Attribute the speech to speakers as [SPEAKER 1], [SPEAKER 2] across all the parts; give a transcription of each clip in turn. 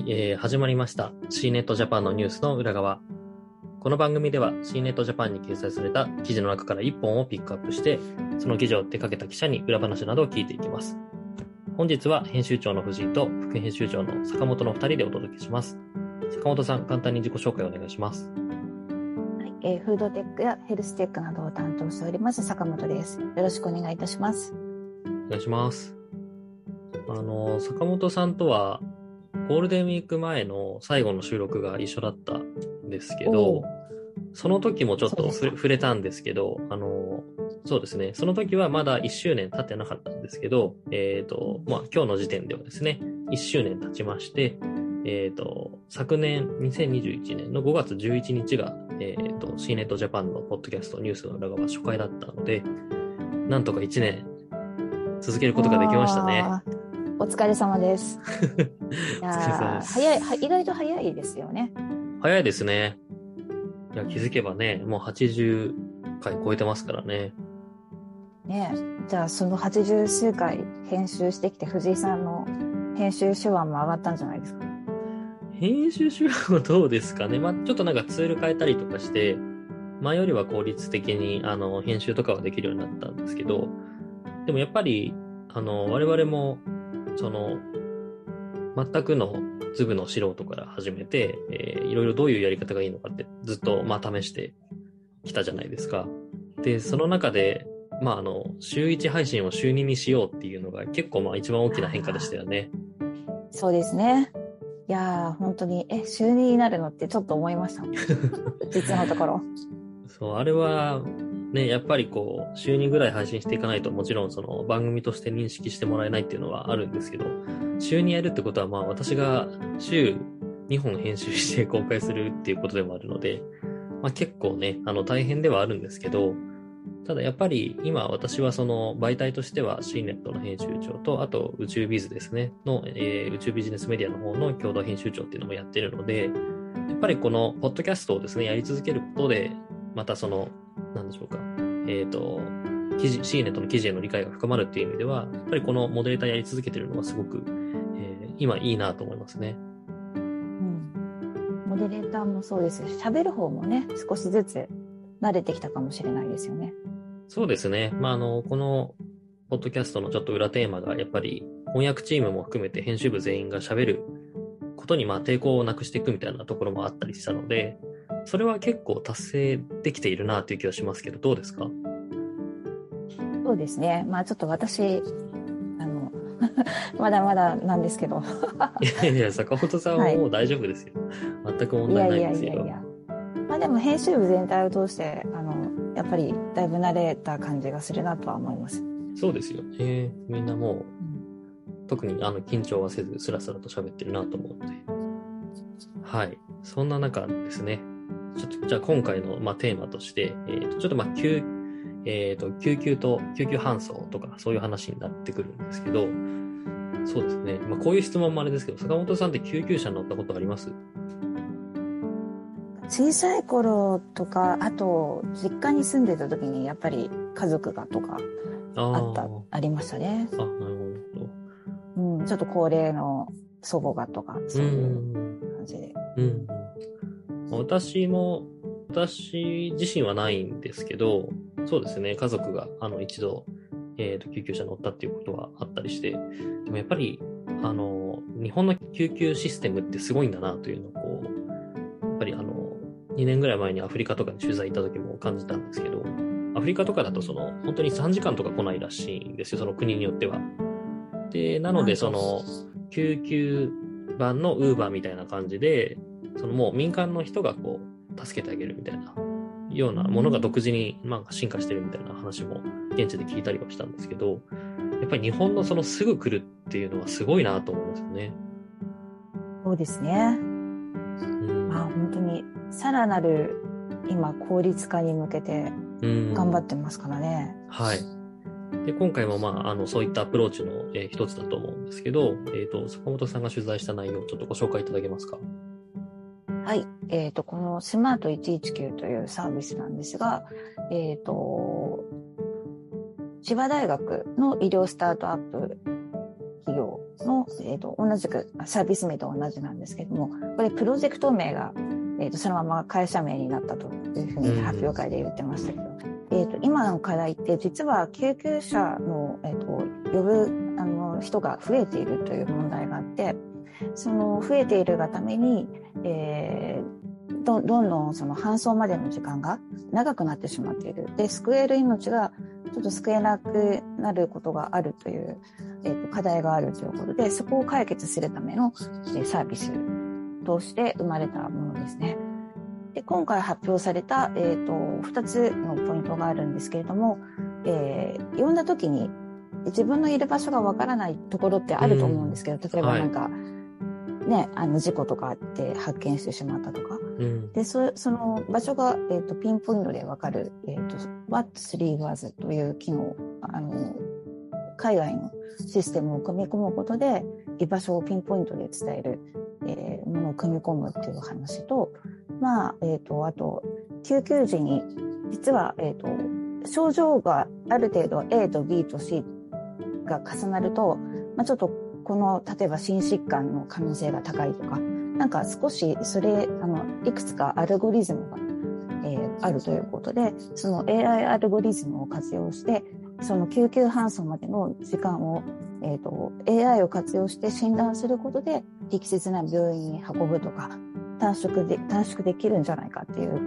[SPEAKER 1] はい、えー始まりました。C ネットジャパンのニュースの裏側。この番組では C ネットジャパンに掲載された記事の中から1本をピックアップして、その記事を手掛けた記者に裏話などを聞いていきます。本日は編集長の藤井と副編集長の坂本の2人でお届けします。坂本さん、簡単に自己紹介をお願いします。
[SPEAKER 2] はいえーフードテックやヘルステックなどを担当しております坂本です。よろしくお願いいたします。
[SPEAKER 1] お願いします。あの、坂本さんとは、ゴールデンウィーク前の最後の収録が一緒だったんですけど
[SPEAKER 2] お、
[SPEAKER 1] その時もちょっと触れたんですけど、あの、そうですね、その時はまだ1周年経ってなかったんですけど、えっ、と、まあ、今日の時点ではですね、1周年経ちまして、えっ、と、昨年2021年の5月11日が、えっ、と、C ネットジャパンのポッドキャストニュースの裏側初回だったので、なんとか1年続けることができましたね。
[SPEAKER 2] お疲れ様です。いや早いは、意外と早いですよね。
[SPEAKER 1] 早いですね。いや、気づけばね、もう80回超えてますからね。
[SPEAKER 2] ねえじゃあその80数回編集してきて藤井さんの編集手腕も上がったんじゃないですか？
[SPEAKER 1] 編集手腕はどうですかね。まあ、ちょっとなんかツール変えたりとかして、前よりは効率的に、あの、編集とかはできるようになったんですけど、でもやっぱり、あの、我々も、その、全くのズブの素人から始めて、えーいろいろどういうやり方がいいのかってずっと、まあ、試してきたじゃないですか。で、その中で、まあ、あの、週1配信を週2にしようっていうのが結構まあ一番大きな変化でしたよね。
[SPEAKER 2] そうですね。いやー本当にえ週2になるのってちょっと思いました。実のところ。
[SPEAKER 1] そう、あれは、ね、やっぱりこう、週2ぐらい配信していかないと、もちろんその番組として認識してもらえないっていうのはあるんですけど、週2やるってことは、まあ私が週2本編集して公開するっていうことでもあるので、まあ結構ね、あの大変ではあるんですけど、ただやっぱり今私はその媒体としては CNET の編集長と、あと宇宙ビズですね、の、えー宇宙ビジネスメディアの方の共同編集長っていうのもやってるので、やっぱりこのポッドキャストをですね、やり続けることで、またその、なんでしょうか、えっ、と、記事、CNET の記事への理解が深まるっていう意味では、やっぱりこのモデレーターやり続けてるのはすごく、えー今いいなと思いますね。
[SPEAKER 2] うん。モデレーターもそうですし、喋る方もね、少しずつ慣れてきたかもしれないですよね。
[SPEAKER 1] そうですね。まあ、あの、この、ポッドキャストのちょっと裏テーマが、やっぱり翻訳チームも含めて編集部全員が喋ることに、まあ、抵抗をなくしていくみたいなところもあったりしたので、それは結構達成できているなという気がしますけど、どうですか？
[SPEAKER 2] そうですね。まあちょっと私、あの、まだまだなんですけど。
[SPEAKER 1] いやいや、坂本さんはもう大丈夫ですよ。全く問題ないですよ。
[SPEAKER 2] やいやいや。まあでも編集部全体を通して、あの、やっぱりだいぶ慣れた感じがするなとは思います。
[SPEAKER 1] そうですよね。みんなもう、
[SPEAKER 2] うん
[SPEAKER 1] 特にあの緊張はせず、スラスラと喋ってるなと思うので。はい。そんな中ですね。ちょっと、じゃあ今回の、まあ、テーマとして、えっ、と、ちょっとまあ、救、えっ、と、救急と救急搬送とか、そういう話になってくるんですけど、そうですね。まあ、こういう質問もあれですけど、坂本さんって救急車乗ったことあります？
[SPEAKER 2] 小さい頃とか、あと、実家に住んでた時に、やっぱり家族がとか
[SPEAKER 1] あ
[SPEAKER 2] あった
[SPEAKER 1] ー、
[SPEAKER 2] ありましたね。
[SPEAKER 1] あ、なるほど。
[SPEAKER 2] うん、ちょっと高齢の祖母がとか、そういう感じで。
[SPEAKER 1] うん。私も、私自身はないんですけど、そうですね、家族があの一度、えーと、救急車乗ったっていうことはあったりして、でもやっぱり、あの、日本の救急システムってすごいんだなというのを、こう、やっぱりあの、2年ぐらい前にアフリカとかに取材行った時も感じたんですけど、アフリカとかだとその、本当に3時間とか来ないらしいんですよ、その国によっては。で、なので、その、救急版のウーバーみたいな感じで、そのもう民間の人がこう、助けてあげるみたいな、ようなものが独自に、まあ、進化してるみたいな話も現地で聞いたりはしたんですけど、やっぱり日本のそのすぐ来るっていうのはすごいなと思うんですよね。
[SPEAKER 2] そうですね。
[SPEAKER 1] うん。
[SPEAKER 2] まあ本当に、さらなる今効率化に向けて
[SPEAKER 1] うん
[SPEAKER 2] 頑張ってますからね。
[SPEAKER 1] はい。で、今回もまあ、あの、そういったアプローチの、えー一つだと思うんですけど、えっ、と、坂本さんが取材した内容をちょっとご紹介いただけますか？
[SPEAKER 2] はい。えっ、と、このスマート119というサービスなんですが、えっ、と、千葉大学の医療スタートアップ企業のえっ、と、同じくサービス名と同じなんですけども、これプロジェクト名が、えっ、と、そのまま会社名になったというふうに発表会で言ってましたけど、えっ、と、今の課題って実は救急車の、えっ、と、呼ぶ、あの、人が増えているという問題があって、その増えているがために、えー、どどんどんその搬送までの時間が長くなってしまっている。で、救える命がちょっと救えなくなることがあるという、えー、と課題があるということで、そこを解決するための、えサービスとして生まれたものですね。で今回発表された、えーと、2つのポイントがあるんですけれども、えー、呼んだ時に自分のいる場所がわからないところってあると思うんですけど、例えばなんか、はいね、あの事故とかあって発見してしまったとか、うん、でそその場所が、えーと、ピンポイントで分かる、えーと、What3 was という機能あの海外のシステムを組み込むことで居場所をピンポイントで伝える、えー、ものを組み込むっていう話と,、まあえーと、あと救急時に実は、えー、と症状がある程度 A と B と C が重なると、まあ、ちょっとこの例えば心疾患の可能性が高いとかなんか少しそれあのいくつかアルゴリズムが、えー、あるということでその AI アルゴリズムを活用してその救急搬送までの時間を、えーと、AI を活用して診断することで適切な病院に運ぶとか短縮で短縮できるんじゃないかっていう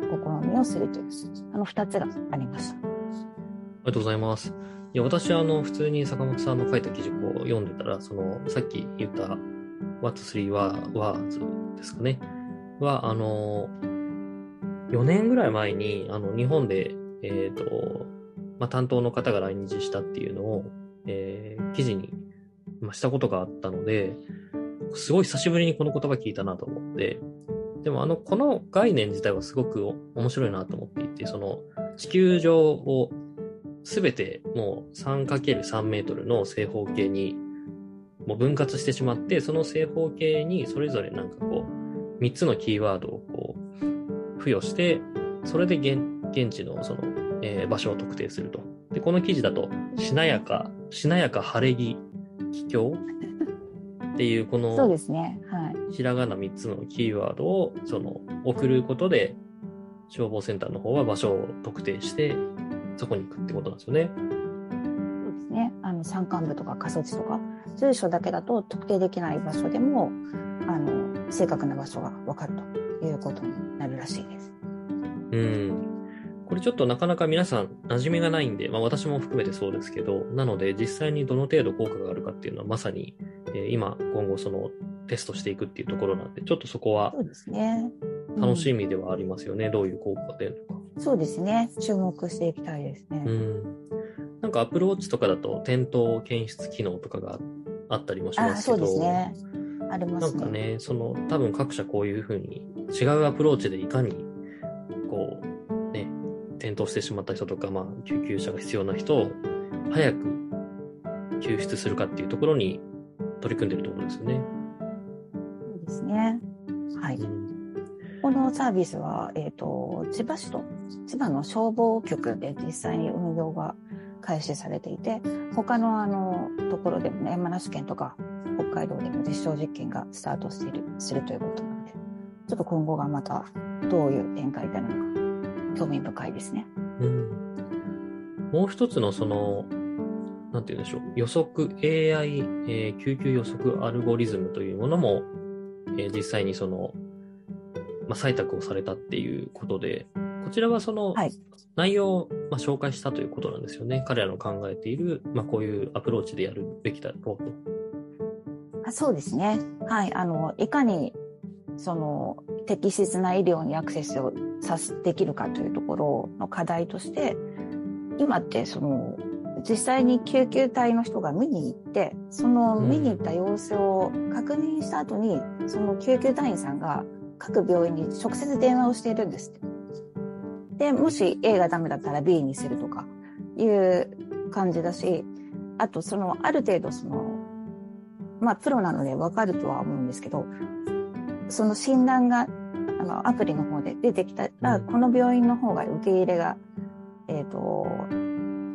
[SPEAKER 2] 試みをするというあの2つがありました。あり
[SPEAKER 1] がとうございます。いや、私はあの、普通に坂本さんの書いた記事を読んでたら、その、さっき言った What 3 Words ですかね。は、あの、4年ぐらい前に、あの、日本で、え、ー、と、まあ、担当の方が来日したっていうのを、えー、記事に、したことがあったので、すごい久しぶりにこの言葉聞いたなと思って、でもあの、この概念自体はすごく面白いなと思っていて、その、地球上をすべてもう 3×3 メートルの正方形にもう分割してしまって、その正方形にそれぞれなんかこう、3つのキーワードをこう、付与して、それで現現地のその、えー、場所を特定すると。で、この記事だと、しなやか、しなやか晴れ着、気境っていうこの、
[SPEAKER 2] そうですね。はい。
[SPEAKER 1] ひらがな3つのキーワードを、その、送ることで、消防センターの方は場所を特定して、そこに行くってことなんですよね。
[SPEAKER 2] そうですね。あの山間部とか過疎地とか住所だけだと特定できない場所でもあの正確な場所が分かるということになるらしいです。
[SPEAKER 1] うん。これちょっとなかなか皆さん馴染みがないんで、まあ私も含めてそうですけど、なので実際にどの程度効果があるかっていうのはまさに、えー、今今後そのテストしていくっていうところなんで、ちょっとそこは楽しみではありますよね。うん、どういう効果が出るのか。
[SPEAKER 2] そうですね。注目していきたいですね。
[SPEAKER 1] うん。なんかアプローチとかだと転倒検出機能とかがあったりもしますけど。
[SPEAKER 2] そうですね。あります
[SPEAKER 1] ね。なんかね、その多分各社こういうふうに違うアプローチでいかにこうね、転倒してしまった人とか、まあ救急車が必要な人を早く救出するかっていうところに取り組んでるところですよね。
[SPEAKER 2] そうですね。はい。うんこのサービスは、えっ、ー、と、千葉市と千葉の消防局で実際に運用が開始されていて、他のあの、ところでもね、山梨県とか北海道でも実証実験がスタートしている、するということなので、ちょっと今後がまたどういう展開になるのか、興味深いですね。
[SPEAKER 1] うん。もう一つのその、なんて言うんでしょう、予測 AI、えー、救急予測アルゴリズムというものも、えー、実際にそのまあ、採択をされたっていうことで、こちらはその内容をまあ紹介したということなんですよね。彼らの考えている、まあ、こういうアプローチでやるべきだろうと。
[SPEAKER 2] あそうですね。はい。あの、いかにその適切な医療にアクセスをさせできるかというところの課題として、今ってその実際に救急隊の人が見に行って、その見に行った様子を確認した後に、その救急隊員さんが各病院に直接電話をしているんですって。で、もし A がダメだったら B にするとかいう感じだし、あとそのある程度その、まあプロなのでわかるとは思うんですけど、その診断があのアプリの方で出てきたら、この病院の方が受け入れが、えっ、ー、と、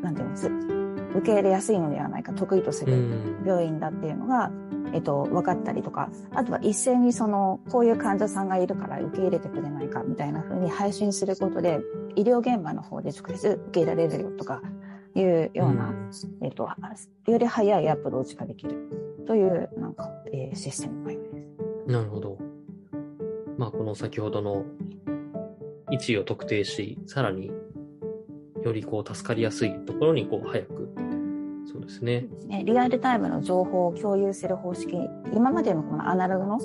[SPEAKER 2] なんていうんです？受け入れやすいのではないか、得意とする病院だっていうのが、えっと、分かったりとか、あとは一斉にその、こういう患者さんがいるから受け入れてくれないかみたいな風に配信することで、医療現場の方で直接受け入れられるよとかいうような、えっと、より早いアプローチができるという、なんか、えー、システムのようです。
[SPEAKER 1] なるほど。まあ、この先ほどの位置を特定し、さらによりこう助かりやすいところにこう早くですね。
[SPEAKER 2] リアルタイムの情報を共有する方式、今までのこのアナログの、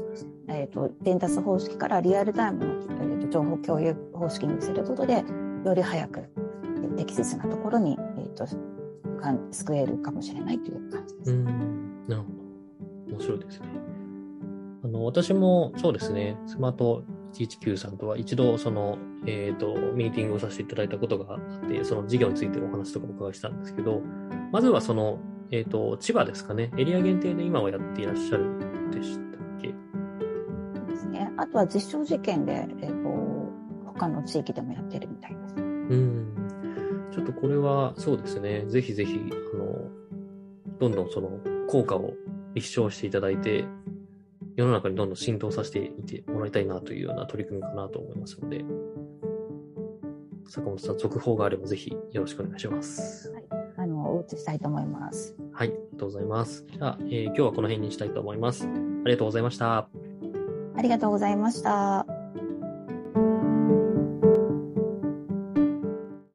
[SPEAKER 2] えーと、伝達方式からリアルタイムの、えーと、情報共有方式にすることで、より早く適切なところに、えーと、救えるかもしれないという感じです。うん
[SPEAKER 1] なるほど。面白いですね。あの、私もそうですね、スマート119さんとは一度その、えっ、ー、と、ミーティングをさせていただいたことがあって、その事業についてお話とかお伺いしたんですけど、まずはその、えっ、ー、と、千葉ですかね。エリア限定で今はやっていらっしゃるんでしたっけ？
[SPEAKER 2] ですね。あとは実証実験で、えっ、ー、と、他の地域でもやってるみたいです。う
[SPEAKER 1] ん。ちょっとこれはそうですね。ぜひぜひ、あの、どんどんその効果を立証していただいて、世の中にどんどん浸透させていってもらいたいなというような取り組みかなと思いますので、坂本さん、続報があればぜひよろしくお願いします。
[SPEAKER 2] はいあの、お打ちしたいと思います。
[SPEAKER 1] はい、ありがとうございます。じゃあ、えー、今日はこの辺にしたいと思います。ありがとうございました。
[SPEAKER 2] ありがとうございました。